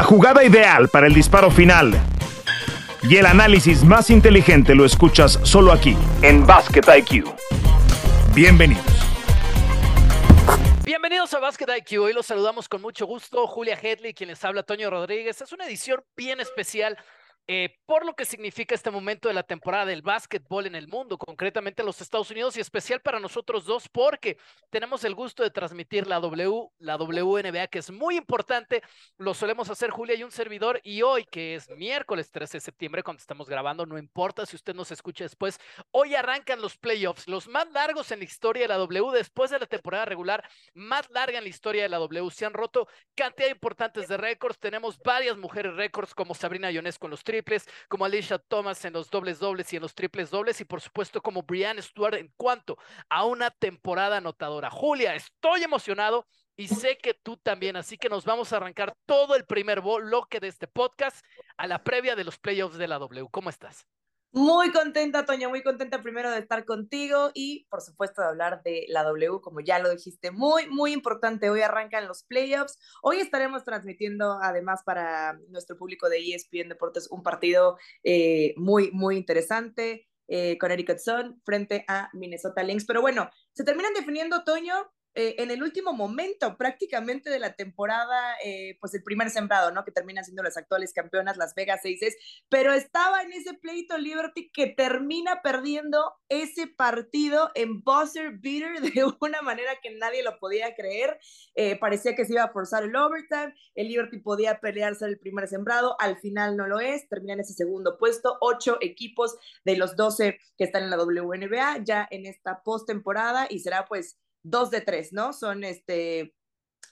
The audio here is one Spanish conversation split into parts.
La jugada ideal para el disparo final y el análisis más inteligente lo escuchas solo aquí, en Basket IQ. Bienvenidos. Bienvenidos a Basket IQ. Hoy los saludamos con mucho gusto. Julia Hedley, quien les habla, Toño Rodríguez. Es una edición bien especial eh, por lo que significa este momento de la temporada del básquetbol en el mundo, concretamente en los Estados Unidos y especial para nosotros dos porque tenemos el gusto de transmitir la W, la WNBA, que es muy importante. Lo solemos hacer Julia y un servidor y hoy, que es miércoles 13 de septiembre, cuando estamos grabando, no importa si usted nos escucha después, hoy arrancan los playoffs, los más largos en la historia de la W después de la temporada regular, más larga en la historia de la W. Se han roto cantidad importantes de récords. Tenemos varias mujeres récords como Sabrina Ionesco en los como Alicia Thomas en los dobles dobles y en los triples dobles, y por supuesto como Brianne Stewart en cuanto a una temporada anotadora. Julia, estoy emocionado y sé que tú también, así que nos vamos a arrancar todo el primer bloque de este podcast a la previa de los playoffs de la W. ¿Cómo estás? Muy contenta, Toña, muy contenta primero de estar contigo y por supuesto de hablar de la W, como ya lo dijiste, muy, muy importante. Hoy arrancan los playoffs. Hoy estaremos transmitiendo además para nuestro público de ESPN Deportes un partido eh, muy, muy interesante. Eh, con Eric Hudson frente a Minnesota Lynx. Pero bueno, se terminan definiendo, Toño, eh, en el último momento prácticamente de la temporada, eh, pues el primer sembrado, ¿no? Que terminan siendo las actuales campeonas, Las Vegas Aces, pero estaba en ese pleito Liberty que termina perdiendo ese partido en buzzer beater de una manera que nadie lo podía creer. Eh, parecía que se iba a forzar el overtime, el Liberty podía pelear ser el primer sembrado, al final no lo es, termina en ese segundo puesto, ocho equipos de los 12 que están en la WNBA ya en esta postemporada y será pues dos de tres, ¿no? Son este,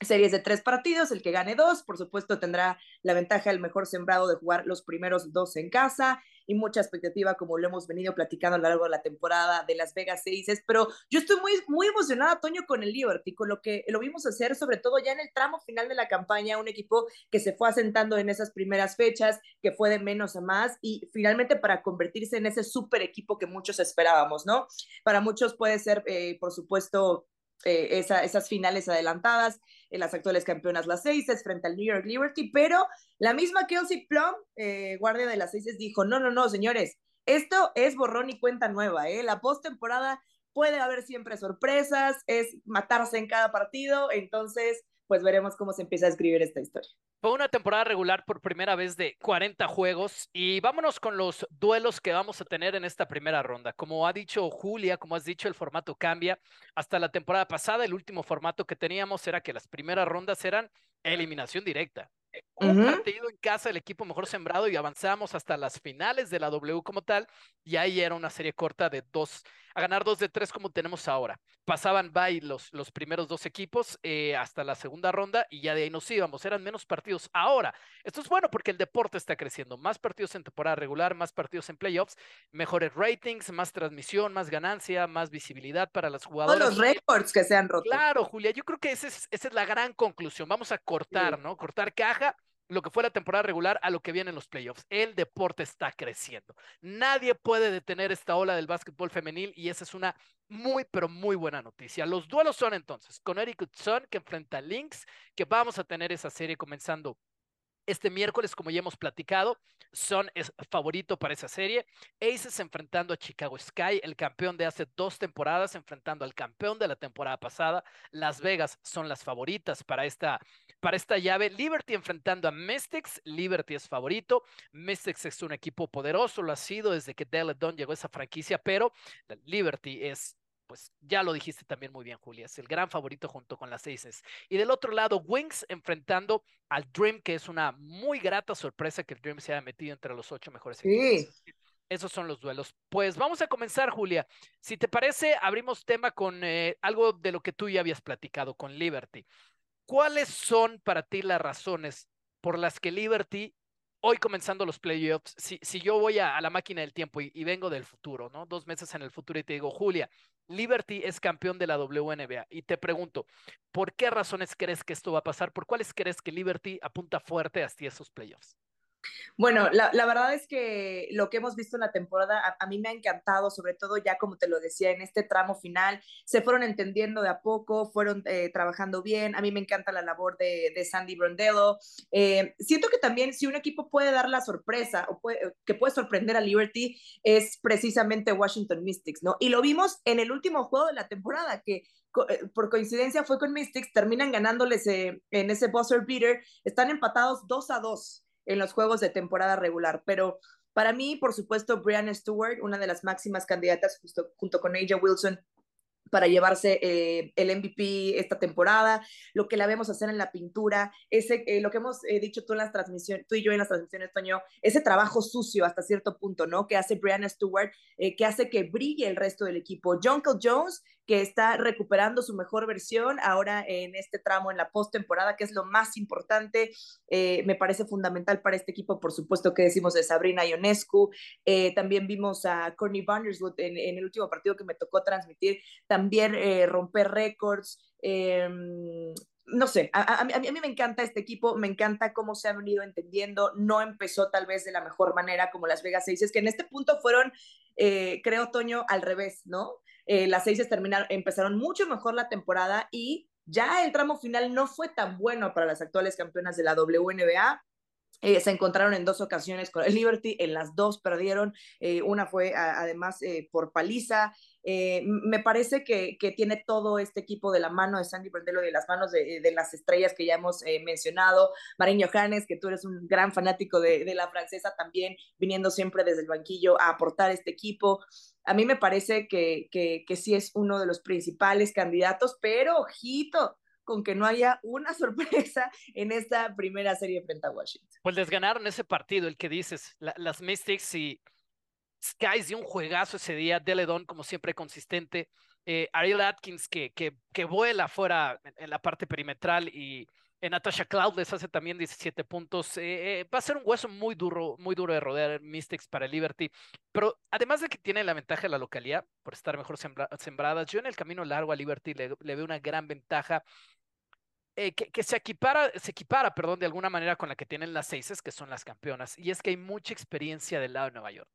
series de tres partidos, el que gane dos, por supuesto, tendrá la ventaja del mejor sembrado de jugar los primeros dos en casa y mucha expectativa, como lo hemos venido platicando a lo largo de la temporada de Las Vegas Aces, pero yo estoy muy, muy emocionada, Toño, con el Liberty, con lo que lo vimos hacer, sobre todo ya en el tramo final de la campaña, un equipo que se fue asentando en esas primeras fechas, que fue de menos a más y finalmente para convertirse en ese super equipo que muchos esperábamos, ¿no? Para muchos puede ser, eh, por supuesto, eh, esas finales adelantadas, en las actuales campeonas las Aces frente al New York Liberty, pero la misma Kelsey Plum, eh, guardia de las Aces, dijo, no, no, no, señores, esto es borrón y cuenta nueva, ¿eh? La postemporada puede haber siempre sorpresas, es matarse en cada partido, entonces pues veremos cómo se empieza a escribir esta historia. Fue una temporada regular por primera vez de 40 juegos y vámonos con los duelos que vamos a tener en esta primera ronda. Como ha dicho Julia, como has dicho, el formato cambia. Hasta la temporada pasada, el último formato que teníamos era que las primeras rondas eran eliminación directa. Un partido en casa del equipo mejor sembrado y avanzamos hasta las finales de la W como tal y ahí era una serie corta de dos a ganar dos de tres como tenemos ahora. Pasaban by los, los primeros dos equipos eh, hasta la segunda ronda y ya de ahí nos íbamos. Eran menos partidos. Ahora, esto es bueno porque el deporte está creciendo. Más partidos en temporada regular, más partidos en playoffs, mejores ratings, más transmisión, más ganancia, más visibilidad para las jugadoras. Todos los récords que se han roto. Claro, Julia, yo creo que esa es, esa es la gran conclusión. Vamos a cortar, ¿no? Cortar caja lo que fue la temporada regular a lo que viene en los playoffs. El deporte está creciendo. Nadie puede detener esta ola del básquetbol femenil y esa es una muy, pero muy buena noticia. Los duelos son entonces con Eric que enfrenta a Lynx, que vamos a tener esa serie comenzando este miércoles, como ya hemos platicado, Son es favorito para esa serie. Aces enfrentando a Chicago Sky, el campeón de hace dos temporadas, enfrentando al campeón de la temporada pasada. Las Vegas son las favoritas para esta, para esta llave. Liberty enfrentando a Mystics. Liberty es favorito. Mystics es un equipo poderoso, lo ha sido desde que Dale Don llegó a esa franquicia, pero Liberty es pues ya lo dijiste también muy bien, Julia, es el gran favorito junto con las Aces. Y del otro lado, Wings enfrentando al Dream, que es una muy grata sorpresa que el Dream se haya metido entre los ocho mejores equipos. Esos son los duelos. Pues vamos a comenzar, Julia. Si te parece, abrimos tema con eh, algo de lo que tú ya habías platicado con Liberty. ¿Cuáles son para ti las razones por las que Liberty hoy comenzando los playoffs, si, si yo voy a, la máquina del tiempo y, vengo del futuro, ¿no? Dos meses en el futuro y te digo, Julia, Liberty es campeón de la WNBA y te pregunto, ¿por qué razones crees que esto va a pasar? ¿Por cuáles crees que Liberty apunta fuerte hacia esos playoffs? Bueno, la, verdad es que lo que hemos visto en la temporada a, mí me ha encantado, sobre todo ya como te lo decía, en este tramo final, se fueron entendiendo de a poco, fueron eh, trabajando bien, a mí me encanta la labor de, Sandy Brondello. Eh, siento que también si un equipo puede dar la sorpresa o que puede sorprender a Liberty es precisamente Washington Mystics, ¿no? Y lo vimos en el último juego de la temporada, que eh, por coincidencia fue con Mystics, terminan ganándoles en ese buzzer beater, están empatados 2 a 2 en los juegos de temporada regular. Pero para mí, por supuesto, Brianna Stewart, una de las máximas candidatas junto con Aja Wilson para llevarse eh, el MVP esta temporada, lo que la vemos hacer en la pintura, ese, eh, lo que hemos eh, dicho tú en las transmisiones, tú y yo en las transmisiones, Toño, ese trabajo sucio hasta cierto punto, ¿no? Que hace Brianna Stewart, que hace que brille el resto del equipo. Jungle Jones, que está recuperando su mejor versión ahora en este tramo en la postemporada, que es lo más importante. Eh, me parece fundamental para este equipo, por supuesto, que decimos de Sabrina Ionescu. Eh, también vimos a Courtney Vanderswood en, en, el último partido que me tocó transmitir, también eh, romper récords. Em, no sé, a, a, mí, me encanta este equipo, me encanta cómo se han venido entendiendo, no empezó tal vez de la mejor manera como Las Vegas Aces, que en este punto fueron, creo, Toño, al revés, ¿no? Eh, las seis terminaron, empezaron mucho mejor la temporada y ya el tramo final no fue tan bueno para las actuales campeonas de la WNBA. Eh, se encontraron en dos ocasiones con el Liberty, en las dos perdieron, eh, una fue además por paliza, eh, me parece que, tiene todo este equipo de la mano de Sandy Brendello y de las manos de, las estrellas que ya hemos eh, mencionado. Marín Johannes, que tú eres un gran fanático de, la francesa también, viniendo siempre desde el banquillo a aportar este equipo. A mí me parece que, que, que sí es uno de los principales candidatos, pero ojito, con que no haya una sorpresa en esta primera serie frente a Washington. Pues les ganaron ese partido, el que dices, las Mystics y Skies dio un juegazo ese día, Deledon como siempre consistente, eh, Ariel Atkins que, que, vuela fuera en, la parte perimetral y en Natasha Cloud les hace también 17 puntos. Eh, eh, va a ser un hueso muy duro, muy duro de rodear Mystics para Liberty. Pero además de que tiene la ventaja de la localidad, por estar mejor sembradas, yo en el camino largo a Liberty le, veo una gran ventaja. Que, que, se equipara, se equipara, perdón, de alguna manera con la que tienen las Aces, que son las campeonas, y es que hay mucha experiencia del lado de Nueva York.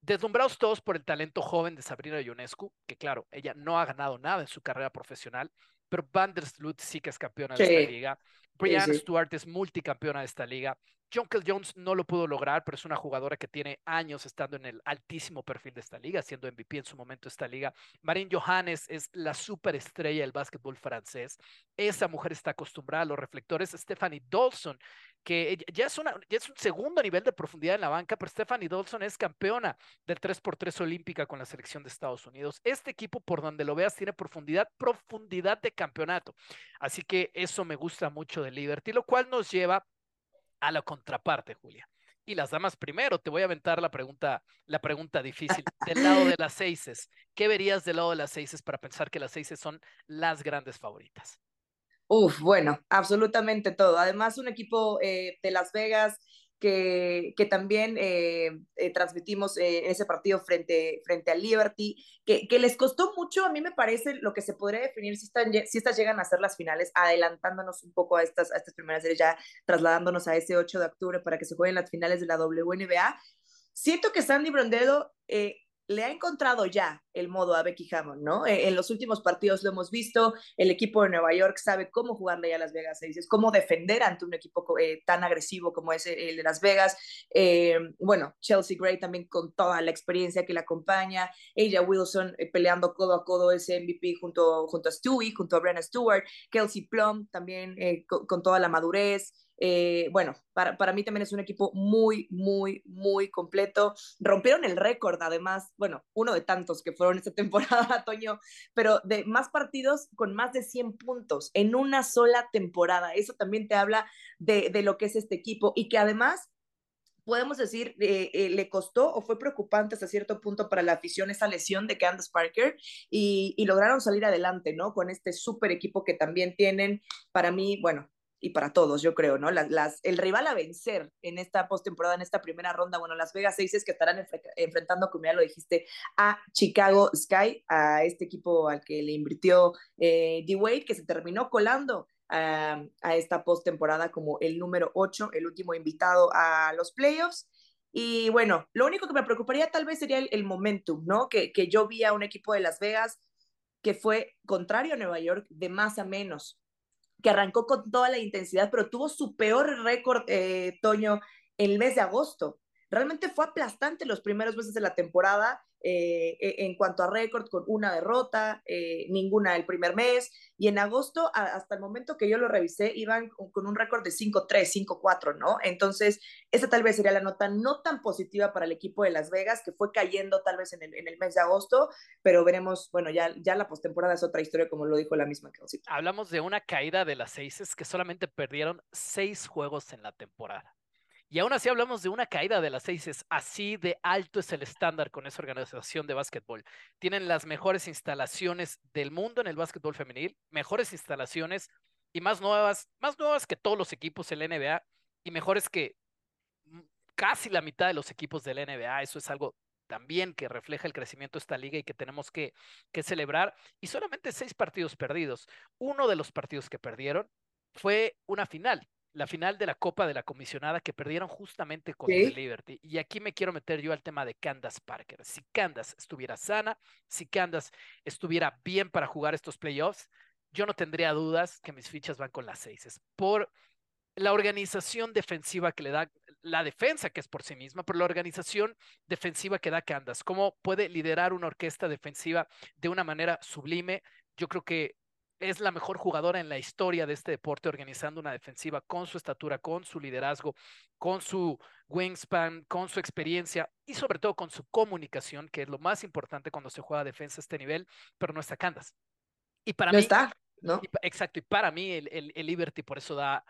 Deslumbrados todos por el talento joven de Sabrina Ionescu, que claro, ella no ha ganado nada en su carrera profesional, pero Vandersloot sí que es campeona de esta liga. Brianna Stewart es multicampeona de esta liga. Jonkel Jones no lo pudo lograr, pero es una jugadora que tiene años estando en el altísimo perfil de esta liga, siendo MVP en su momento esta liga. Marine Johannes es la superestrella del básquetbol francés. Esa mujer está acostumbrada a los reflectores. Stephanie Dawson, que ya es, una, ya es un segundo nivel de profundidad en la banca, pero Stephanie Dawson es campeona del 3x3 olímpica con la selección de Estados Unidos. Este equipo, por donde lo veas, tiene profundidad, profundidad de campeonato. Así que eso me gusta mucho de Liberty, lo cual nos lleva a la contraparte, Julia. Y las damas primero, te voy a aventar la pregunta, la pregunta difícil. Del lado de las seises, ¿qué verías del lado de las seises para pensar que las seises son las grandes favoritas? Uf, bueno, absolutamente todo. Además, un equipo eh, de Las Vegas que, que también eh, eh, transmitimos ese partido frente, frente a Liberty, que, que, les costó mucho, a mí me parece, lo que se podría definir si, están, si estas llegan a ser las finales, adelantándonos un poco a estas, a estas primeras series, ya trasladándonos a ese 8 de octubre para que se jueguen las finales de la WNBA. Siento que Sandy Brondedo le ha encontrado ya el modo a Becky Hammond, ¿no? Eh, en los últimos partidos lo hemos visto, el equipo de Nueva York sabe cómo jugarle a Las Vegas Aces, cómo defender ante un equipo eh, tan agresivo como es el de Las Vegas. Eh, bueno, Chelsea Gray también con toda la experiencia que le acompaña, ella Wilson peleando codo a codo ese MVP junto, junto a Stewie, junto a Brenna Stewart, Kelsey Plum también con toda la madurez. Eh, bueno, para, para, mí también es un equipo muy, muy, muy completo. Rompieron el récord, además, bueno, uno de tantos que fueron esta temporada, Toño, pero de más partidos con más de 100 puntos en una sola temporada. Eso también te habla de, de lo que es este equipo y que además podemos decir, eh, eh, le costó o fue preocupante hasta cierto punto para la afición esa lesión de Candace Parker y lograron salir adelante, ¿no? Con este súper equipo que también tienen, para mí, bueno, y para todos, yo creo, ¿no? Las, las, el rival a vencer en esta postemporada, en esta primera ronda, bueno, Las Vegas Aces que estarán enfrentando, como ya lo dijiste, a Chicago Sky, a este equipo al que le invirtió eh, D-Wade, que se terminó colando a, a esta postemporada como el número 8, el último invitado a los playoffs. Y bueno, lo único que me preocuparía tal vez sería el, momentum, ¿no? Que, que yo vi a un equipo de Las Vegas que fue contrario a Nueva York de más a menos, que arrancó con toda la intensidad, pero tuvo su peor récord, eh, Toño, el mes de agosto. Realmente fue aplastante los primeros meses de la temporada eh, e, en cuanto a récord, con una derrota, eh, ninguna el primer mes, y en agosto, hasta el momento que yo lo revisé, iban con un récord de 5-3, 5-4, ¿no? Entonces, esa tal vez sería la nota no tan positiva para el equipo de Las Vegas, que fue cayendo tal vez en el, mes de agosto, pero veremos, bueno, ya, ya la postemporada es otra historia, como lo dijo la misma que Hablamos de una caída de las seis, que solamente perdieron seis juegos en la temporada. Y aún así hablamos de una caída de las seis. Así de alto es el estándar con esa organización de básquetbol. Tienen las mejores instalaciones del mundo en el básquetbol femenil, mejores instalaciones y más nuevas, más nuevas que todos los equipos la NBA y mejores que casi la mitad de los equipos de la NBA. Eso es algo también que refleja el crecimiento de esta liga y que tenemos que celebrar. Y solamente seis partidos perdidos. Uno de los partidos que perdieron fue una final la final de la Copa de la Comisionada que perdieron justamente con el Liberty. Y aquí me quiero meter yo al tema de Candace Parker. Si Candace estuviera sana, si Candace estuviera bien para jugar estos playoffs, yo no tendría dudas que mis fichas van con las seis. por la organización defensiva que le da, la defensa que es por sí misma, pero la organización defensiva que da Candace, cómo puede liderar una orquesta defensiva de una manera sublime. Yo creo que es la mejor jugadora en la historia de este deporte organizando una defensiva con su estatura, con su liderazgo, con su wingspan, con su experiencia y sobre todo con su comunicación, que es lo más importante cuando se juega defensa a este nivel, pero no está Candas. Y para no mí, está, ¿no? exacto, y para mí el, el, el Liberty por eso da,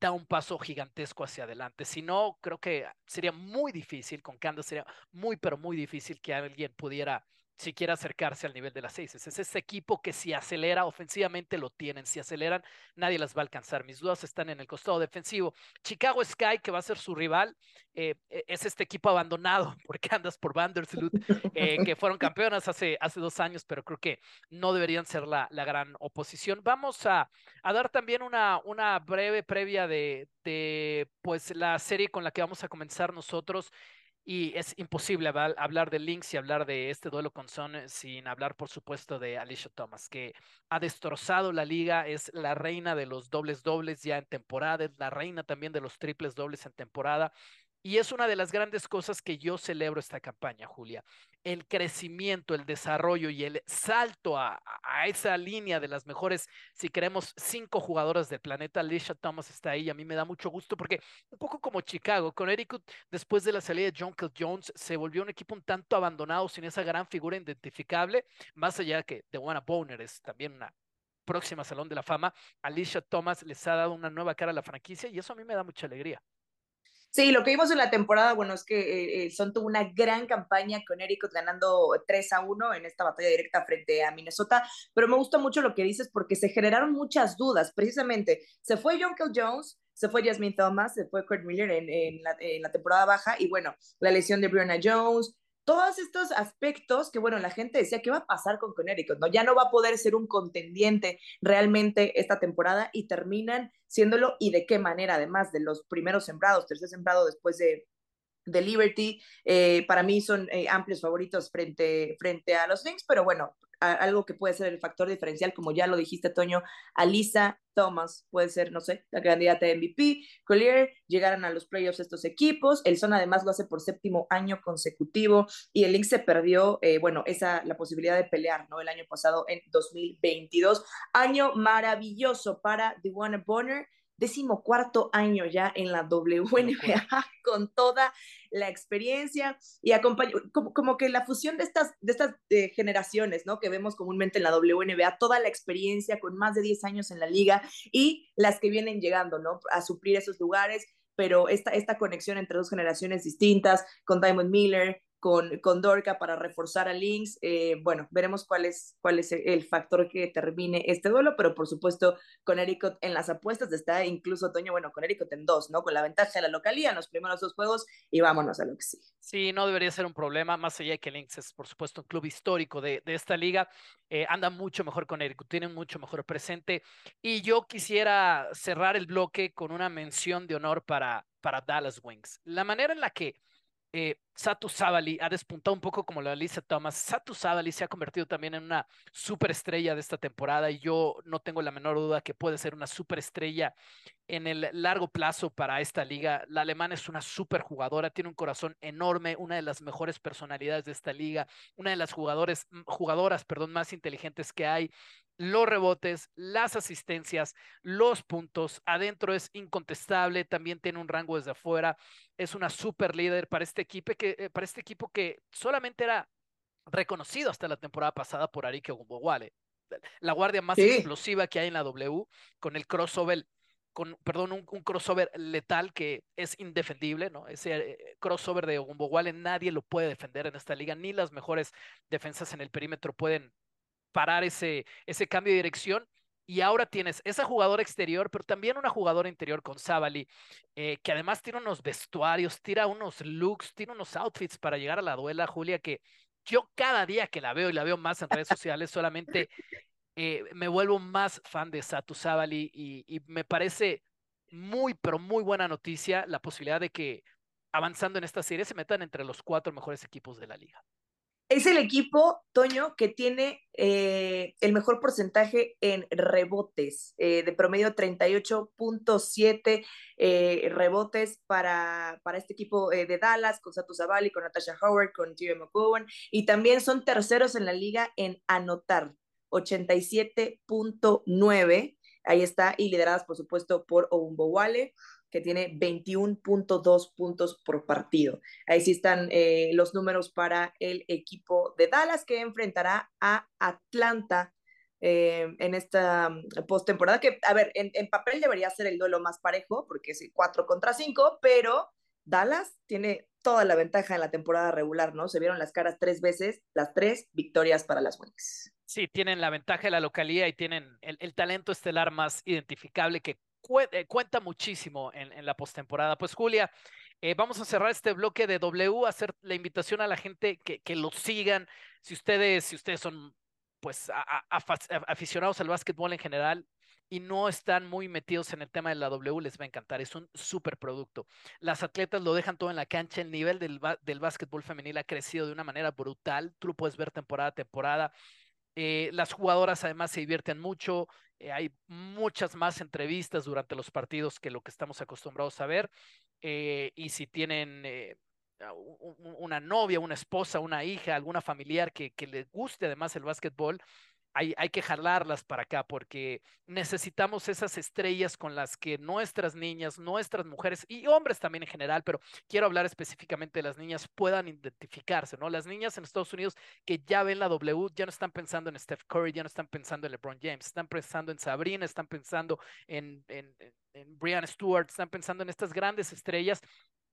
da un paso gigantesco hacia adelante. Si no, creo que sería muy difícil, con Candas sería muy, pero muy difícil que alguien pudiera si quiere acercarse al nivel de las seis. Es ese equipo que si acelera ofensivamente lo tienen. Si aceleran, nadie las va a alcanzar. Mis dudas están en el costado defensivo. Chicago Sky, que va a ser su rival, eh, e, es este equipo abandonado porque andas por Vandersloot, eh, que fueron campeonas hace, hace dos años, pero creo que no deberían ser la, la gran oposición. Vamos a, a, dar también una, una breve previa de, de pues la serie con la que vamos a comenzar nosotros y es imposible hablar de Lynx y hablar de este duelo con Son sin hablar, por supuesto, de Alicia Thomas, que ha destrozado la liga, es la reina de los dobles dobles ya en temporada, es la reina también de los triples dobles en temporada. Y es una de las grandes cosas que yo celebro esta campaña, Julia. El crecimiento, el desarrollo y el salto a, esa línea de las mejores, si queremos, cinco jugadoras del planeta. Alicia Thomas está ahí y a mí me da mucho gusto porque un poco como Chicago, con Eric, después de la salida de John Jones, se volvió un equipo un tanto abandonado sin esa gran figura identificable, más allá que de Wanna Boner es también una próxima Salón de la Fama. Alicia Thomas les ha dado una nueva cara a la franquicia y eso a mí me da mucha alegría. Sí, lo que vimos en la temporada, bueno, es que eh, eh, Son tuvo una gran campaña con Eric ganando 3 a 1 en esta batalla directa frente a Minnesota, pero me gusta mucho lo que dices porque se generaron muchas dudas, precisamente. Se fue John Kill Jones, se fue Jasmine Thomas, se fue Kurt Miller en, en, en la temporada baja y bueno, la lesión de Brianna Jones, todos estos aspectos que, bueno, la gente decía, ¿qué va a pasar con Connecticut? ¿no? Ya no va a poder ser un contendiente realmente esta temporada y terminan siéndolo y de qué manera, además de los primeros sembrados, tercer sembrado después de, de Liberty, eh, para mí son eh, amplios favoritos frente, frente a los Knicks, pero bueno, algo que puede ser el factor diferencial, como ya lo dijiste, Toño, Alisa Thomas puede ser, no sé, la candidata de MVP, Collier, llegaron a los playoffs estos equipos, el Son además lo hace por séptimo año consecutivo y el Lynx se perdió, eh, bueno, esa, la posibilidad de pelear, ¿no? El año pasado en 2022, año maravilloso para Dewan Bonner, décimo cuarto año ya en la WNBA con toda la experiencia y acompañó, como, que la fusión de estas, de estas eh, generaciones, ¿no? Que vemos comúnmente en la WNBA, toda la experiencia con más de 10 años en la liga y las que vienen llegando, ¿no? A suplir esos lugares, pero esta, esta conexión entre dos generaciones distintas, con Diamond Miller, con, con Dorca para reforzar a Lynx. Eh, bueno, veremos cuál es, cuál es el factor que termine este duelo, pero por supuesto con Ericot en las apuestas está incluso Toño, bueno, con Ericot en dos, ¿no? Con la ventaja de la localía en los primeros dos juegos y vámonos a lo que sigue. Sí, no debería ser un problema, más allá de que Lynx es, por supuesto, un club histórico de, de esta liga, eh, anda mucho mejor con Ericot, tiene mucho mejor presente y yo quisiera cerrar el bloque con una mención de honor para, para Dallas Wings. La manera en la que eh, Satu ha despuntado un poco como la Lisa Thomas. Satu Sabali se ha convertido también en una superestrella de esta temporada y yo no tengo la menor duda que puede ser una superestrella en el largo plazo para esta liga. La alemana es una superjugadora, tiene un corazón enorme, una de las mejores personalidades de esta liga, una de las jugadores, mm, jugadoras perdón, más inteligentes que hay los rebotes, las asistencias, los puntos. Adentro es incontestable, también tiene un rango desde afuera. Es una super líder para este equipo que, eh, para este equipo que solamente era reconocido hasta la temporada pasada por Arike Ogumbowale. La guardia más explosiva que hay en la W, con el crossover, con, perdón, un, crossover letal que es indefendible, ¿no? Ese eh, crossover de Ogumbowale nadie lo puede defender en esta liga, ni las mejores defensas en el perímetro pueden parar ese, ese cambio de dirección. Y ahora tienes esa jugadora exterior, pero también una jugadora interior con Savali, eh, que además tiene unos vestuarios, tira unos looks, tiene unos outfits para llegar a la duela, Julia, que yo cada día que la veo y la veo más en redes sociales, solamente eh, me vuelvo más fan de Satu Savali y, y me parece muy, pero muy buena noticia la posibilidad de que avanzando en esta serie se metan entre los cuatro mejores equipos de la liga. Es el equipo, Toño, que tiene eh, el mejor porcentaje en rebotes, eh, de promedio 38.7 eh, rebotes para, para este equipo de Dallas, con Satu Zabali, con Natasha Howard, con Jerry McGowan, y también son terceros en la liga en anotar, 87.9. Ahí está, y lideradas, por supuesto, por Wale que tiene 21.2 puntos por partido. Ahí sí están eh, los números para el equipo de Dallas que enfrentará a Atlanta eh, en esta mm, postemporada, que, a ver, en, papel debería ser el duelo más parejo, porque es 4 contra 5, pero Dallas tiene toda la ventaja en la temporada regular, ¿no? Se vieron las caras tres veces, las tres victorias para las Wings. Sí, tienen la ventaja de la localidad y tienen el, talento estelar más identificable que cuenta muchísimo en, la postemporada. Pues Julia, eh, vamos a cerrar este bloque de W, hacer la invitación a la gente que, que lo sigan. Si ustedes, si ustedes son pues aficionados al básquetbol en general y no están muy metidos en el tema de la W, les va a encantar. Es un súper producto. Las atletas lo dejan todo en la cancha. El nivel del, del básquetbol femenil ha crecido de una manera brutal. Tú lo puedes ver temporada a temporada. Eh, las jugadoras además se divierten mucho, eh, hay muchas más entrevistas durante los partidos que lo que estamos acostumbrados a ver. Eh, y si tienen una novia, una esposa, una hija, alguna familiar que, que le guste además el básquetbol, hay, que jalarlas para acá porque necesitamos esas estrellas con las que nuestras niñas, nuestras mujeres y hombres también en general, pero quiero hablar específicamente de las niñas, puedan identificarse, ¿no? Las niñas en Estados Unidos que ya ven la W, ya no están pensando en Steph Curry, ya no están pensando en LeBron James, están pensando en Sabrina, están pensando en, en, en Brian Stewart, están pensando en estas grandes estrellas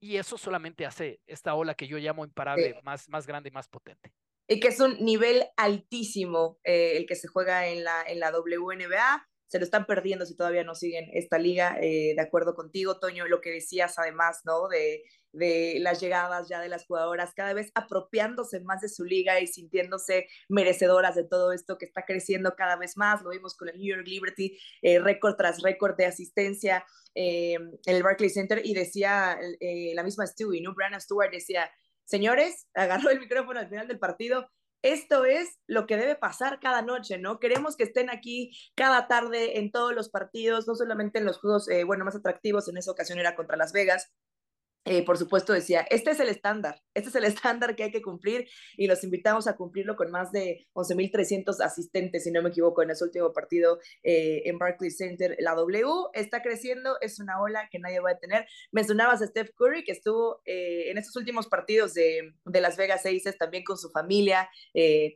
y eso solamente hace esta ola que yo llamo imparable más, más grande y más potente y que es un nivel altísimo eh, el que se juega en la, en la WNBA. Se lo están perdiendo si todavía no siguen esta liga, eh, de acuerdo contigo, Toño, lo que decías además, ¿no? De, de las llegadas ya de las jugadoras, cada vez apropiándose más de su liga y sintiéndose merecedoras de todo esto que está creciendo cada vez más. Lo vimos con el New York Liberty, eh, récord tras récord de asistencia en el Barclays Center y decía la misma Stewie, ¿no? Brianna Stewart decía, señores, agarró el micrófono al final del partido. Esto es lo que debe pasar cada noche, ¿no? Queremos que estén aquí cada tarde en todos los partidos, no solamente en los juegos, eh, bueno, más atractivos, en esa ocasión era contra Las Vegas, eh, por supuesto decía, este es el estándar, este es el estándar que hay que cumplir y los invitamos a cumplirlo con más de 11.300 asistentes, si no me equivoco, en ese último partido eh, en Barclays Center. La W está creciendo, es una ola que nadie va a tener. Mencionabas a Steph Curry, que estuvo eh, en estos últimos partidos de, de, Las Vegas Aces también con su familia,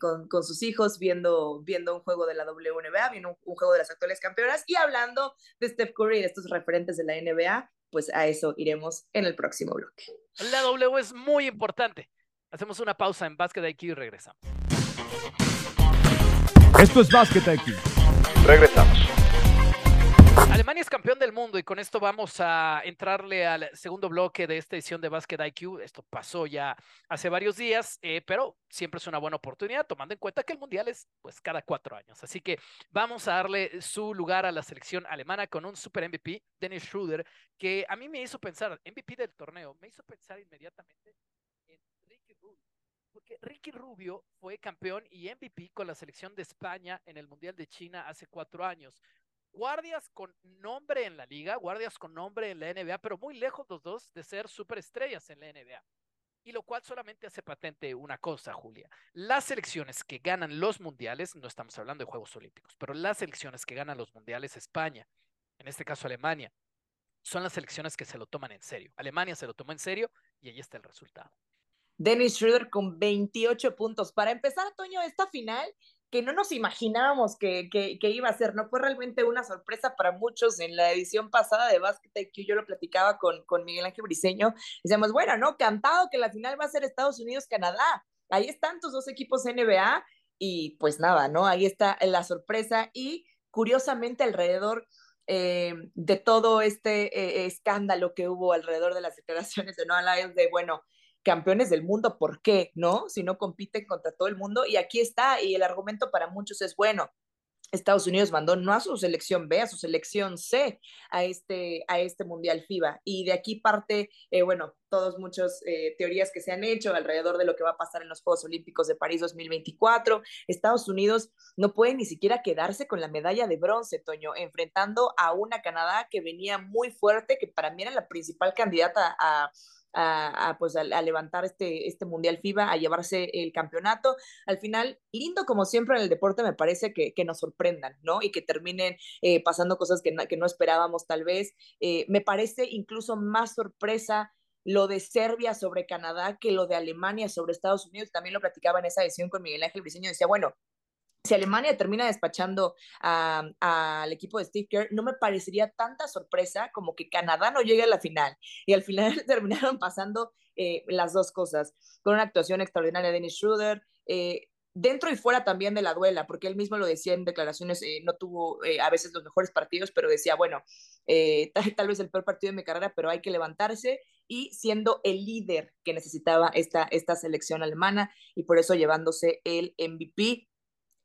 con, con, sus hijos, viendo, viendo un juego de la WNBA, viendo un, un juego de las actuales campeonas y hablando de Steph Curry y de estos referentes de la NBA pues a eso iremos en el próximo bloque. La W es muy importante. Hacemos una pausa en Basket IQ y regresamos. Esto es Basket IQ. Regresamos. Alemania es campeón del mundo y con esto vamos a entrarle al segundo bloque de esta edición de Basket IQ. Esto pasó ya hace varios días, eh, pero siempre es una buena oportunidad tomando en cuenta que el Mundial es pues cada cuatro años. Así que vamos a darle su lugar a la selección alemana con un super MVP, Dennis Schroeder, que a mí me hizo pensar, MVP del torneo, me hizo pensar inmediatamente en Ricky Rubio. Porque Ricky Rubio fue campeón y MVP con la selección de España en el Mundial de China hace cuatro años guardias con nombre en la liga, guardias con nombre en la NBA, pero muy lejos los dos de ser superestrellas en la NBA. Y lo cual solamente hace patente una cosa, Julia. Las selecciones que ganan los mundiales, no estamos hablando de Juegos Olímpicos, pero las selecciones que ganan los mundiales, España, en este caso Alemania, son las selecciones que se lo toman en serio. Alemania se lo tomó en serio y ahí está el resultado. Dennis Schroeder con 28 puntos. Para empezar, Toño, esta final que no nos imaginábamos que, que, iba a ser, ¿no? Fue realmente una sorpresa para muchos en la edición pasada de Basket IQ, yo lo platicaba con, con Miguel Ángel Briseño, decíamos, bueno, ¿no? Cantado que la final va a ser Estados Unidos-Canadá, ahí están tus dos equipos NBA y pues nada, ¿no? Ahí está la sorpresa y curiosamente alrededor eh, de todo este eh, escándalo que hubo alrededor de las declaraciones de Noah Lyons de, bueno, campeones del mundo, ¿por qué? ¿No? Si no compiten contra todo el mundo. Y aquí está, y el argumento para muchos es, bueno, Estados Unidos mandó no a su selección B, a su selección C a este, a este Mundial FIBA. Y de aquí parte, eh, bueno, todas muchas eh, teorías que se han hecho alrededor de lo que va a pasar en los Juegos Olímpicos de París 2024. Estados Unidos no puede ni siquiera quedarse con la medalla de bronce, Toño, enfrentando a una Canadá que venía muy fuerte, que para mí era la principal candidata a a, pues a, levantar este, este Mundial FIBA, a llevarse el campeonato. Al final, lindo como siempre en el deporte, me parece que, que nos sorprendan, ¿no? Y que terminen eh, pasando cosas que, que, no esperábamos tal vez. Eh, me parece incluso más sorpresa lo de Serbia sobre Canadá que lo de Alemania sobre Estados Unidos. También lo platicaba en esa edición con Miguel Ángel Briceño. Decía, bueno, si Alemania termina despachando al equipo de Steve Kerr, no me parecería tanta sorpresa como que Canadá no llegue a la final. Y al final terminaron pasando eh, las dos cosas, con una actuación extraordinaria de Dennis Schroeder, eh, dentro y fuera también de la duela, porque él mismo lo decía en declaraciones, eh, no tuvo a veces los mejores partidos, pero decía, bueno, tal, tal, vez el peor partido de mi carrera, pero hay que levantarse y siendo el líder que necesitaba esta, esta selección alemana y por eso llevándose el MVP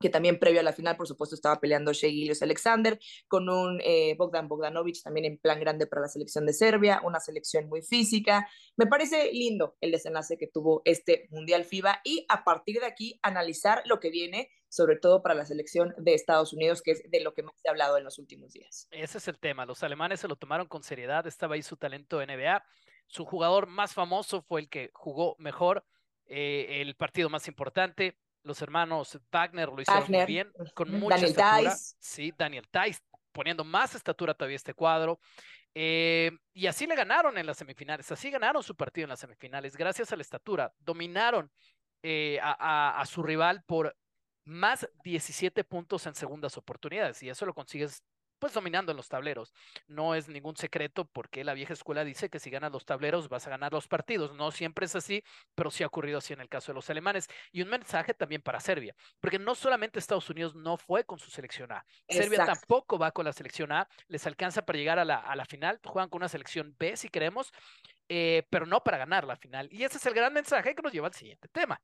que también previo a la final, por supuesto, estaba peleando Shea Gilius Alexander, con un eh, Bogdan Bogdanovic también en plan grande para la selección de Serbia, una selección muy física. Me parece lindo el desenlace que tuvo este Mundial FIBA y a partir de aquí analizar lo que viene, sobre todo para la selección de Estados Unidos, que es de lo que más se ha hablado en los últimos días. Ese es el tema. Los alemanes se lo tomaron con seriedad, estaba ahí su talento NBA. Su jugador más famoso fue el que jugó mejor. Eh, el partido más importante, los hermanos Wagner lo hicieron muy bien, con mucha Daniel estatura. Sí, Daniel Tice, poniendo más estatura todavía este cuadro. Eh, y así le ganaron en las semifinales, así ganaron su partido en las semifinales, gracias a la estatura. Dominaron eh, a, a, su rival por más 17 puntos en segundas oportunidades, y eso lo consigues pues dominando en los tableros. No es ningún secreto porque la vieja escuela dice que si ganas los tableros vas a ganar los partidos. No siempre es así, pero sí ha ocurrido así en el caso de los alemanes. Y un mensaje también para Serbia, porque no solamente Estados Unidos no fue con su selección A, Serbia tampoco va con la selección A, les alcanza para llegar a la, a la final, juegan con una selección B si queremos, eh, pero no para ganar la final. Y ese es el gran mensaje que nos lleva al siguiente tema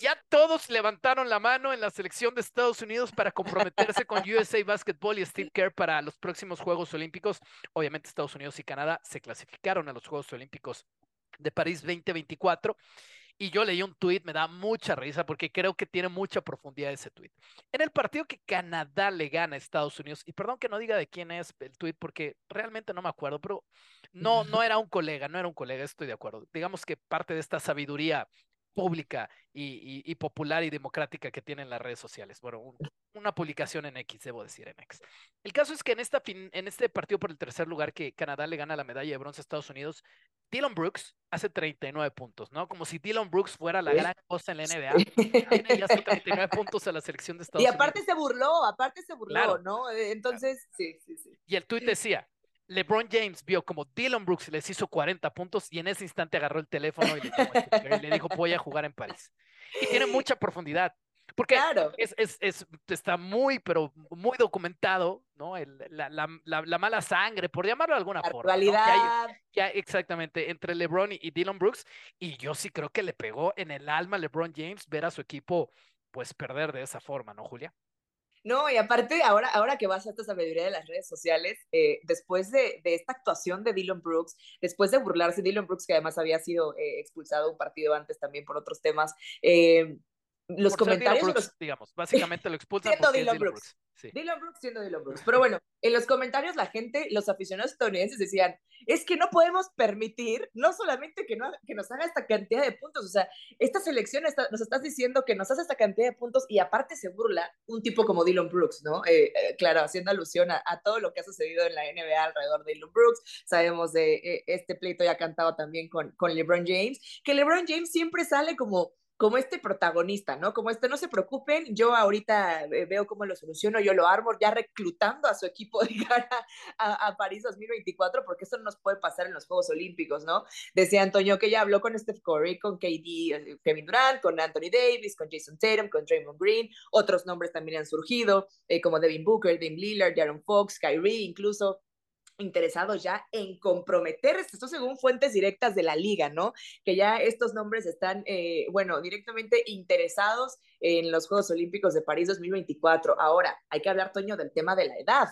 ya todos levantaron la mano en la selección de Estados Unidos para comprometerse con USA Basketball y Steve Kerr para los próximos Juegos Olímpicos. Obviamente Estados Unidos y Canadá se clasificaron a los Juegos Olímpicos de París 2024. Y yo leí un tuit, me da mucha risa porque creo que tiene mucha profundidad ese tuit. En el partido que Canadá le gana a Estados Unidos, y perdón que no diga de quién es el tuit porque realmente no me acuerdo, pero no, no era un colega, no era un colega, estoy de acuerdo. Digamos que parte de esta sabiduría pública y, popular y democrática que tienen las redes sociales. Bueno, una publicación en X, debo decir en X. El caso es que en, esta en este partido por el tercer lugar que Canadá le gana la medalla de bronce a Estados Unidos, Dylan Brooks hace 39 puntos, ¿no? Como si Dylan Brooks fuera la gran cosa en la NBA. Tiene ya 39 puntos a la selección de Estados Unidos. Y aparte se burló, aparte se burló, ¿no? Entonces, sí, sí, sí. Y el tuit decía, LeBron James vio como Dylan Brooks les hizo 40 puntos y en ese instante agarró el teléfono y le, dijo, voy a jugar en París. Y tiene mucha profundidad. Porque claro. es, es, es, está muy, pero muy documentado, ¿no? El, la, la, la, mala sangre, por llamarlo de alguna la forma. ¿no? Que exactamente, entre LeBron y, y, Dylan Brooks. Y yo sí creo que le pegó en el alma a LeBron James ver a su equipo, pues, perder de esa forma, ¿no, Julia? No, y aparte, ahora, ahora que vas a esta sabiduría de las redes sociales, eh, después de, de, esta actuación de Dylan Brooks, después de burlarse, Dylan Brooks, que además había sido eh, expulsado un partido antes también por otros temas, eh, los comentarios. digamos, básicamente lo expulsan siendo Dylan, Brooks. Dylan Brooks siendo Dylan Brooks. Pero bueno, en los comentarios la gente, los aficionados estadounidenses decían, es que no podemos permitir, no solamente que, no, que nos haga esta cantidad de puntos, o sea, esta selección nos estás diciendo que nos hace esta cantidad de puntos y aparte se burla un tipo como Dylan Brooks, ¿no? Eh, eh, claro, haciendo alusión a, todo lo que ha sucedido en la NBA alrededor de Dylan Brooks. Sabemos de eh, este pleito ya cantado también con, con LeBron James, que LeBron James siempre sale como como este protagonista, ¿no? Como este, no se preocupen, yo ahorita eh, veo cómo lo soluciono, yo lo armo, ya reclutando a su equipo de cara a, París 2024, porque eso no nos puede pasar en los Juegos Olímpicos, ¿no? Decía Antonio que ya habló con Steph Curry, con KD, eh, Kevin Durant, con Anthony Davis, con Jason Tatum, con Draymond Green, otros nombres también han surgido, eh, como Devin Booker, Dame Lillard, Jaron Fox, Kyrie, incluso interesados ya en comprometer, esto según fuentes directas de la liga, ¿no? Que ya estos nombres están, eh, bueno, directamente interesados en los Juegos Olímpicos de París 2024. Ahora, hay que hablar, Toño, del tema de la edad.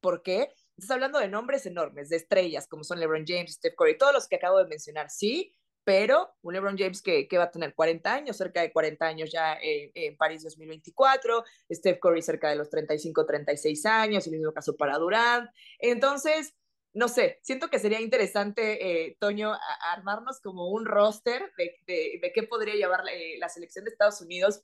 ¿Por qué? Estás hablando de nombres enormes, de estrellas, como son LeBron James, Steph Curry, todos los que acabo de mencionar, sí, pero un LeBron James que, que, va a tener 40 años, cerca de 40 años ya en, en, París 2024, Steph Curry cerca de los 35, 36 años, el mismo caso para Durant. Entonces, no sé, siento que sería interesante, eh, Toño, armarnos como un roster de, de, qué podría llevar eh, la selección de Estados Unidos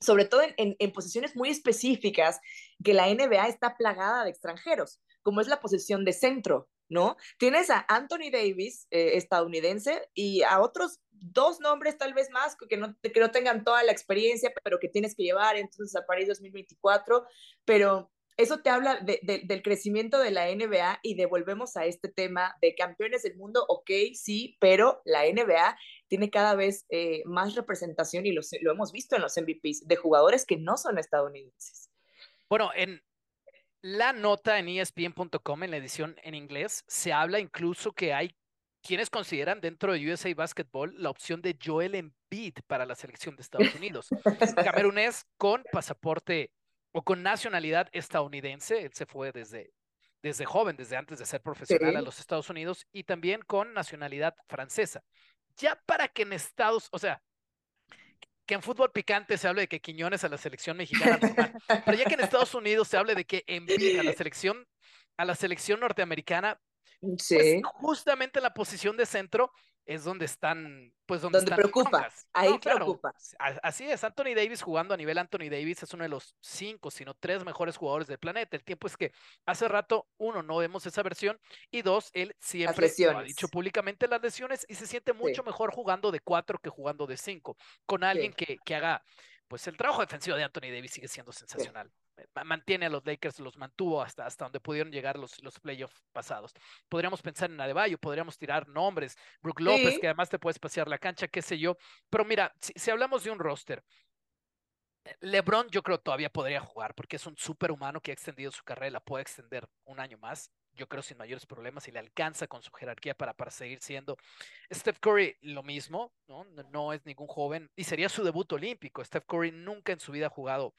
sobre todo en, en, posiciones muy específicas, que la NBA está plagada de extranjeros, como es la posición de centro, ¿no? Tienes a Anthony Davis, eh, estadounidense, y a otros dos nombres tal vez más, que no, que no tengan toda la experiencia, pero que tienes que llevar entonces a París 2024, pero eso te habla del crecimiento de la NBA y devolvemos a este tema de campeones del mundo, ok, sí, pero la NBA tiene cada vez eh, más representación y lo hemos visto en los MVPs de jugadores que no son estadounidenses. Bueno, en la nota en ESPN.com, en la edición en inglés, se habla incluso que hay quienes consideran dentro de USA Basketball la opción de Joel Embiid para la selección de Estados Unidos. Camerunés con pasaporte o con nacionalidad estadounidense, él se fue desde, desde joven, desde antes de ser profesional a los Estados Unidos, y también con nacionalidad francesa. Ya para que en Estados, o sea, que en fútbol picante se hable de que Quiñones a la selección mexicana, pero ya que en Estados Unidos se hable de que envía a la selección, a la selección norteamericana, pues justamente la posición de centro es donde están, pues donde, están preocupa, ahí preocupa. Así es, Anthony Davis jugando a nivel Anthony Davis es uno de los cinco, sino tres mejores jugadores del planeta. El tiempo es que hace rato, uno, no vemos esa versión, y dos, él siempre ha dicho públicamente las lesiones y se siente mucho mejor jugando de cuatro que jugando de cinco, con alguien que, que haga, pues el trabajo defensivo de Anthony Davis sigue siendo sensacional mantiene a los Lakers, los mantuvo hasta, hasta donde pudieron llegar los, los playoffs pasados. Podríamos pensar en Adebayo, podríamos tirar nombres, Brook López, que además te puedes pasear la cancha, qué sé yo. Pero mira, si, hablamos de un roster, eh, LeBron yo creo todavía podría jugar porque es un superhumano que ha extendido su carrera, la puede extender un año más, yo creo sin mayores problemas y le alcanza con su jerarquía para, para seguir siendo. Steph Curry lo mismo, ¿no? No es ningún joven y sería su debut olímpico. Steph Curry nunca en su vida ha jugado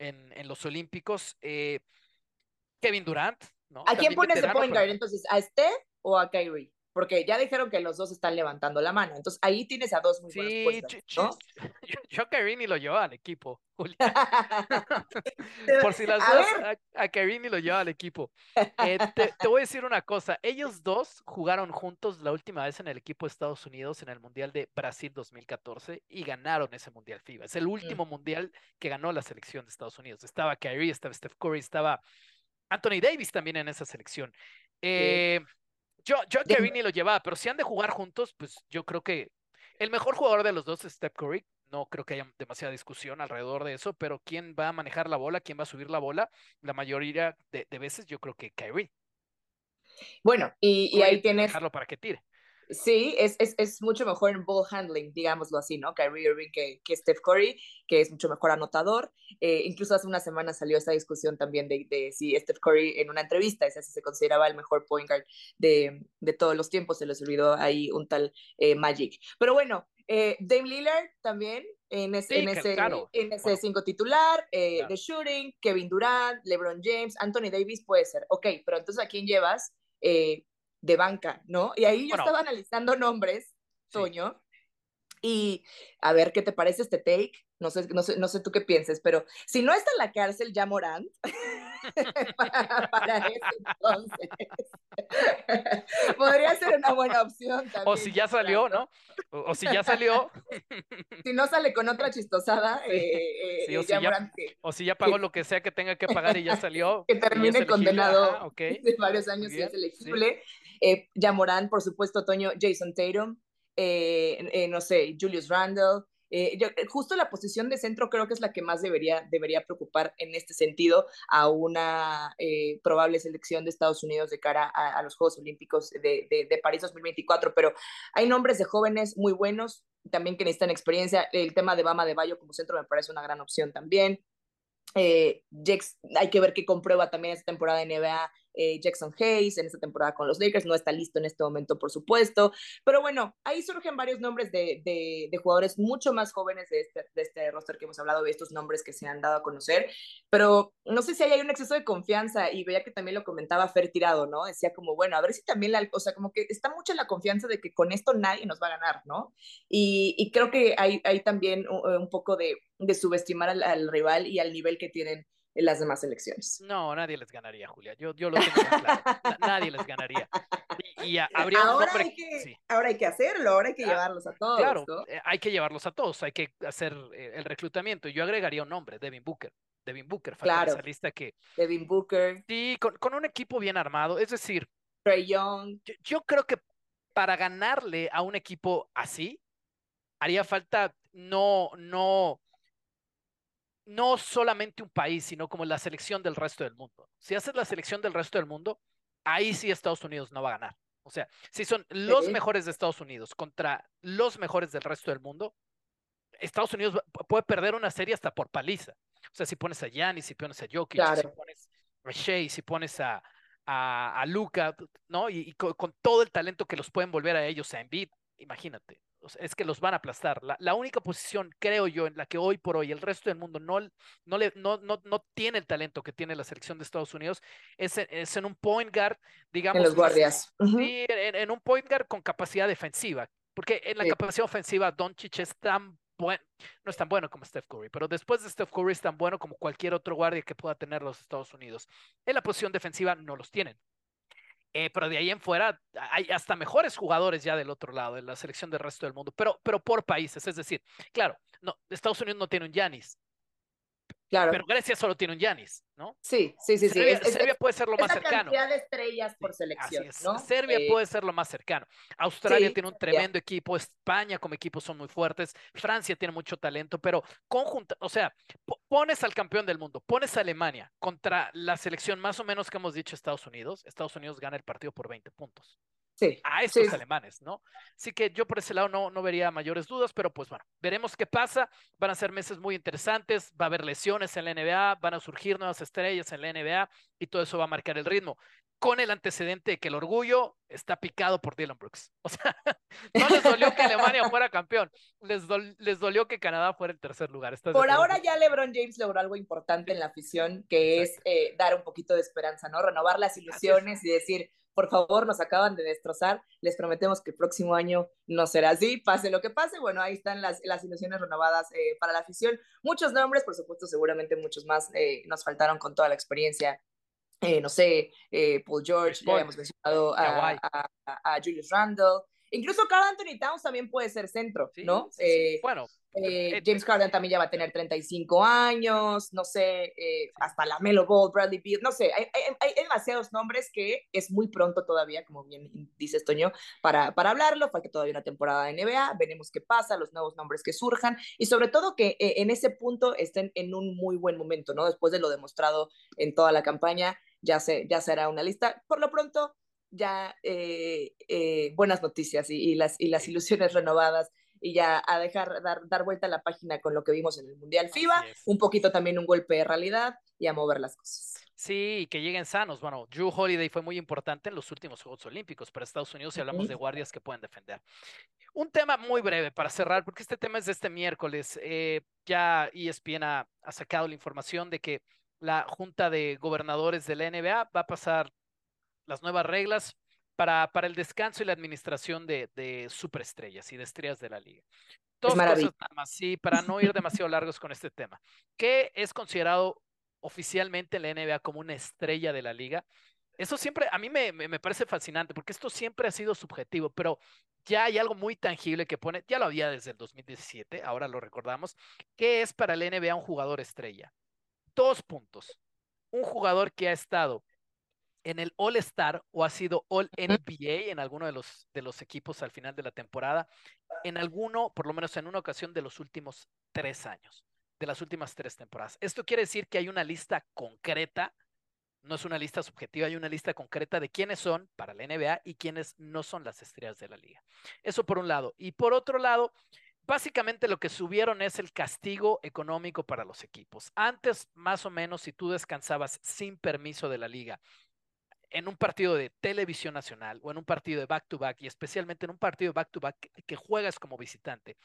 en, en los Olímpicos. Eh, Kevin Durant, ¿no? ¿A quién pones de point guard entonces? ¿A Steph o a Kyrie? Porque ya dijeron que los dos están levantando la mano. Entonces ahí tienes a dos muy sí, buenos ¿no? Yo, yo, a lo llevo al equipo, Por si las dos, a, a, Kyrie ni lo lleva al equipo. Eh, te, te, voy a decir una cosa. Ellos dos jugaron juntos la última vez en el equipo de Estados Unidos en el Mundial de Brasil 2014 y ganaron ese Mundial FIBA. Es el mm. último Mundial que ganó la selección de Estados Unidos. Estaba Kyrie, estaba Steph Curry, estaba Anthony Davis también en esa selección. Eh, yo, yo Kevin lo llevaba, pero si han de jugar juntos, pues yo creo que el mejor jugador de los dos es Steph Curry. No creo que haya demasiada discusión alrededor de eso, pero ¿quién va a manejar la bola? ¿Quién va a subir la bola? La mayoría de, veces yo creo que Kyrie. Bueno, y, ahí tienes... Dejarlo para que tire. Sí, es, es, es, mucho mejor en ball handling, digámoslo así, ¿no? Kyrie Irving que, que Steph Curry, que es mucho mejor anotador. Eh, incluso hace una semana salió esa discusión también de, de, si Steph Curry en una entrevista, si se consideraba el mejor point guard de, de, todos los tiempos, se les olvidó ahí un tal eh, Magic. Pero bueno, eh, Dame Lillard también en ese, en ese, en ese cinco titular, eh, The Shooting, Kevin Durant, LeBron James, Anthony Davis puede ser. Ok, pero entonces ¿a quién llevas? Eh, de banca, ¿no? Y ahí yo estaba analizando nombres, Toño, y a ver qué te parece este take. No sé, no sé, no sé tú qué pienses, pero si no está en la cárcel ya Morant, para, ese entonces, podría ser una buena opción también. O si ya salió, ¿no? O, si ya salió. si no sale con otra chistosada, eh, eh, o, si ya, o, si ya, pagó lo que sea que tenga que pagar y ya salió. Que termine condenado de varios años y es elegible. Eh, ya Morán, por supuesto, Toño, Jason Tatum, eh, eh, no sé, Julius Randle. Eh, justo la posición de centro creo que es la que más debería, preocupar en este sentido a una probable selección de Estados Unidos de cara a, los Juegos Olímpicos de, París 2024. Pero hay nombres de jóvenes muy buenos, también que necesitan experiencia. El tema de Bama de Bayo como centro me parece una gran opción también. Eh, hay que ver qué comprueba también esta temporada de NBA eh, Jackson Hayes en esta temporada con los Lakers, no está listo en este momento, por supuesto, pero bueno, ahí surgen varios nombres de, de, jugadores mucho más jóvenes de este, de este roster que hemos hablado, de estos nombres que se han dado a conocer, pero no sé si hay un exceso de confianza y veía que también lo comentaba Fer Tirado, ¿no? Decía como, bueno, a ver si también, la, o sea, como que está mucho en la confianza de que con esto nadie nos va a ganar, ¿no? Y, y creo que hay, hay también un, poco de, de subestimar al rival y al nivel que tienen en las demás elecciones. No, nadie les ganaría, Julia. Yo, yo lo tengo claro. nadie les ganaría. Y, habría ahora, hay que, ahora hay que hacerlo, ahora hay que llevarlos a todos. Claro, eh, hay que llevarlos a todos, hay que hacer eh, el reclutamiento. Yo agregaría un nombre, Devin Booker. Devin Booker, claro. esa lista que. Devin Booker. Sí, con, con un equipo bien armado. Es decir, Trey Young. yo creo que para ganarle a un equipo así, haría falta no, no no solamente un país, sino como la selección del resto del mundo. Si haces la selección del resto del mundo, ahí sí Estados Unidos no va a ganar. O sea, si son los mejores de Estados Unidos contra los mejores del resto del mundo, Estados Unidos puede perder una serie hasta por paliza. O sea, si pones a Giannis, si pones a Jokic, si pones a Shea, si pones a, a, Luca, ¿no? Y, con, con, todo el talento que los pueden volver a ellos a Embiid, imagínate es que los van a aplastar. La, única posición, creo yo, en la que hoy por hoy el resto del mundo no, no, le, no, no, no tiene el talento que tiene la selección de Estados Unidos es, es en un point guard, digamos. En los guardias. Sí, en, un point guard con capacidad defensiva. Porque en la capacidad ofensiva, Doncic es tan bueno, no es tan bueno como Steph Curry, pero después de Steph Curry es tan bueno como cualquier otro guardia que pueda tener los Estados Unidos. En la posición defensiva no los tienen. Eh, pero de ahí en fuera hay hasta mejores jugadores ya del otro lado, de la selección del resto del mundo, pero, pero por países. Es decir, claro, no, Estados Unidos no tiene un Yanis, Claro. Pero Grecia solo tiene un Yanis, ¿no? Sí, sí, sí. Serbia, sí. Serbia puede ser lo más cercano. cantidad de estrellas por selección, ¿no? Serbia eh, puede ser lo más cercano. Australia tiene un tremendo equipo, España como equipo son muy fuertes, Francia tiene mucho talento, pero conjunta, o sea, pones al campeón del mundo, pones a Alemania contra la selección más o menos que hemos dicho Estados Unidos, Estados Unidos gana el partido por 20 puntos a estos alemanes, ¿no? Así que yo por ese lado no, no vería mayores dudas, pero pues bueno, veremos qué pasa. Van a ser meses muy interesantes, va a haber lesiones en la NBA, van a surgir nuevas estrellas en la NBA y todo eso va a marcar el ritmo. Con el antecedente de que el orgullo está picado por Dylan Brooks. O sea, no les dolió que Alemania fuera campeón, les, les dolió que Canadá fuera el tercer lugar. Por ahora ya LeBron James logró algo importante en la afición, que es eh, dar un poquito de esperanza, ¿no? Renovar las ilusiones y decir, por favor, nos acaban de destrozar, les prometemos que el próximo año no será así, pase lo que pase, bueno, ahí están las, las ilusiones renovadas eh, para la afición, muchos nombres, por supuesto, seguramente muchos más eh, nos faltaron con toda la experiencia. Eh, no sé, Paul George, ya habíamos mencionado a, a, Julius Randle, incluso Carl Anthony Towns también puede ser centro, ¿no? bueno, eh, eh, James Harden también ya va a tener 35 años, no sé, eh, hasta la Melo Ball, Bradley Beal, no sé, hay, hay, demasiados nombres que es muy pronto todavía, como bien dice Toño, para, para hablarlo, falta todavía una temporada de NBA, veremos qué pasa, los nuevos nombres que surjan y sobre todo que en ese punto estén en un muy buen momento, ¿no? Después de lo demostrado en toda la campaña, ya, se, ya será una lista. Por lo pronto, ya eh, eh, buenas noticias y, las, y las ilusiones renovadas y ya a dejar dar, dar vuelta a la página con lo que vimos en el Mundial FIBA, un poquito también un golpe de realidad y a mover las cosas. Sí, y que lleguen sanos. Bueno, Drew Holiday fue muy importante en los últimos Juegos Olímpicos para Estados Unidos si hablamos de guardias que pueden defender. Un tema muy breve para cerrar, porque este tema es de este miércoles. Eh, ya ESPN ha, ha sacado la información de que la Junta de Gobernadores de la NBA va a pasar las nuevas reglas para, para el descanso y la administración de, de superestrellas y de estrellas de la liga. Dos cosas nada más, sí, para no ir demasiado largos con este tema. ¿Qué es considerado oficialmente en la NBA como una estrella de la liga? Eso siempre, a mí me, me, parece fascinante porque esto siempre ha sido subjetivo, pero ya hay algo muy tangible que pone, ya lo había desde el 2017, ahora lo recordamos. ¿Qué es para la NBA un jugador estrella? Dos puntos. Un jugador que ha estado en el All Star o ha sido All NBA en alguno de los, de los equipos al final de la temporada, en alguno, por lo menos en una ocasión de los últimos tres años, de las últimas tres temporadas. Esto quiere decir que hay una lista concreta, no es una lista subjetiva, hay una lista concreta de quiénes son para la NBA y quiénes no son las estrellas de la liga. Eso por un lado. Y por otro lado, básicamente lo que subieron es el castigo económico para los equipos. Antes, más o menos, si tú descansabas sin permiso de la liga en un partido de televisión nacional o en un partido de back-to-back y especialmente en un partido back-to-back que, juegas como visitante,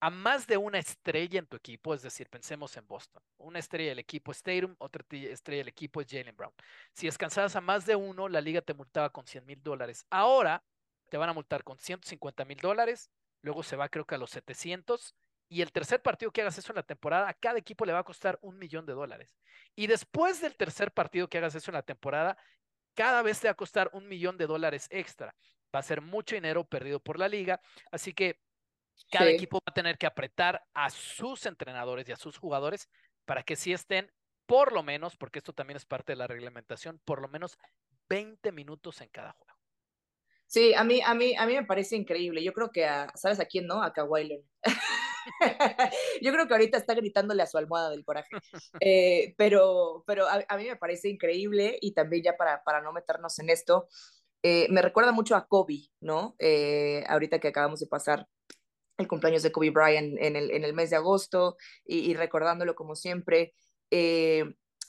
a más de una estrella en tu equipo, es decir, pensemos en Boston, una estrella del equipo es Tatum, otra estrella del equipo es Jalen Brown. Si descansabas a más de uno, la liga te multaba con 100 mil dólares. Ahora te van a multar con 150 mil dólares, luego se va creo que a los 700 y el tercer partido que hagas eso en la temporada, a cada equipo le va a costar un millón de dólares. Y después del tercer partido que hagas eso en la temporada, cada vez te va a costar un millón de dólares extra. Va a ser mucho dinero perdido por la liga. Así que cada equipo va a tener que apretar a sus entrenadores y a sus jugadores para que sí estén por lo menos, porque esto también es parte de la reglamentación, por lo menos 20 minutos en cada juego. Sí, a mí, a mí, a mí me parece increíble. Yo creo que a, ¿sabes a quién no? A Kawhi Yo creo que ahorita está gritándole a su almohada del coraje. Eh, pero pero a, mí me parece increíble y también ya para, para no meternos en esto, eh, me recuerda mucho a Kobe, ¿no? Eh, ahorita que acabamos de pasar el cumpleaños de Kobe Bryant en el, en el mes de agosto y, y recordándolo como siempre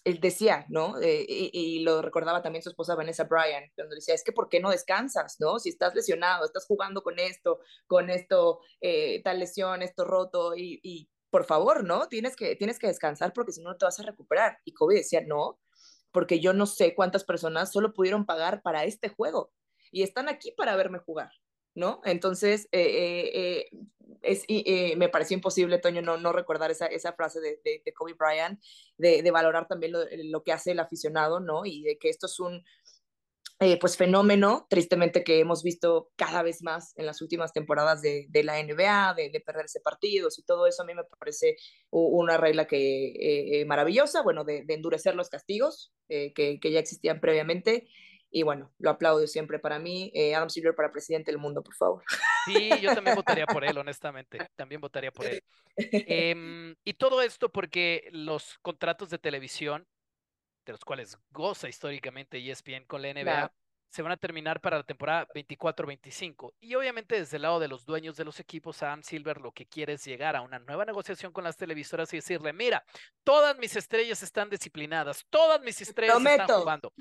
él decía, ¿no? Eh, y, lo recordaba también su esposa Vanessa Bryan, cuando decía, es que ¿por qué no descansas, ¿no? Si estás lesionado, estás jugando con esto, con esto, eh, tal lesión, esto roto, y, por favor, ¿no? Tienes que, tienes que descansar porque si no, no te vas a recuperar. Y Kobe decía, no, porque yo no sé cuántas personas solo pudieron pagar para este juego y están aquí para verme jugar, ¿no? Entonces, eh, es, eh, me pareció imposible, Toño, no, no recordar esa, esa frase de, Kobe Bryant, de, de valorar también lo, lo, que hace el aficionado, ¿no? Y de que esto es un, eh, pues, fenómeno, tristemente, que hemos visto cada vez más en las últimas temporadas de, la NBA, de, de, perderse partidos y todo eso, a mí me parece una regla que eh, maravillosa, bueno, de, endurecer los castigos que, que ya existían previamente y bueno, lo aplaudo siempre para mí. Eh, Adam Silver para presidente del mundo, por favor. Sí, yo también votaría por él, honestamente. También votaría por él. Em, y todo esto porque los contratos de televisión, de los cuales goza históricamente ESPN con la NBA, se van a terminar para la temporada 24-25. Y obviamente desde el lado de los dueños de los equipos, Adam Silver lo que quiere es llegar a una nueva negociación con las televisoras y decirle, mira, todas mis estrellas están disciplinadas, todas mis estrellas están jugando.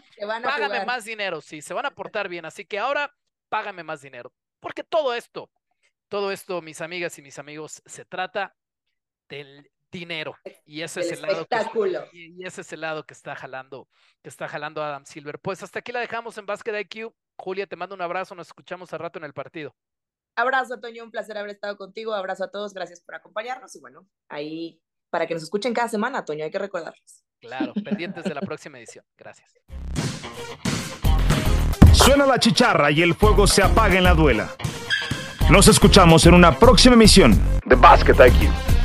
Págame más dinero, sí, se van a portar bien. Así que ahora págame más dinero. Porque todo esto, todo esto, mis amigas y mis amigos, se trata del dinero. Y ese es el lado que, y ese es el lado que está jalando, que está jalando Adam Silver. Pues hasta aquí la dejamos en Basket IQ. Julia, te mando un abrazo, nos escuchamos al rato en el partido. Abrazo, Toño, un placer haber estado contigo. Abrazo a todos, gracias por acompañarnos. Y bueno, ahí para que nos escuchen cada semana, Toño, hay que recordarles. Claro, pendientes de la próxima edición. Gracias. Suena la chicharra y el fuego se apaga en la duela. Nos escuchamos en una próxima emisión de Basket IQ.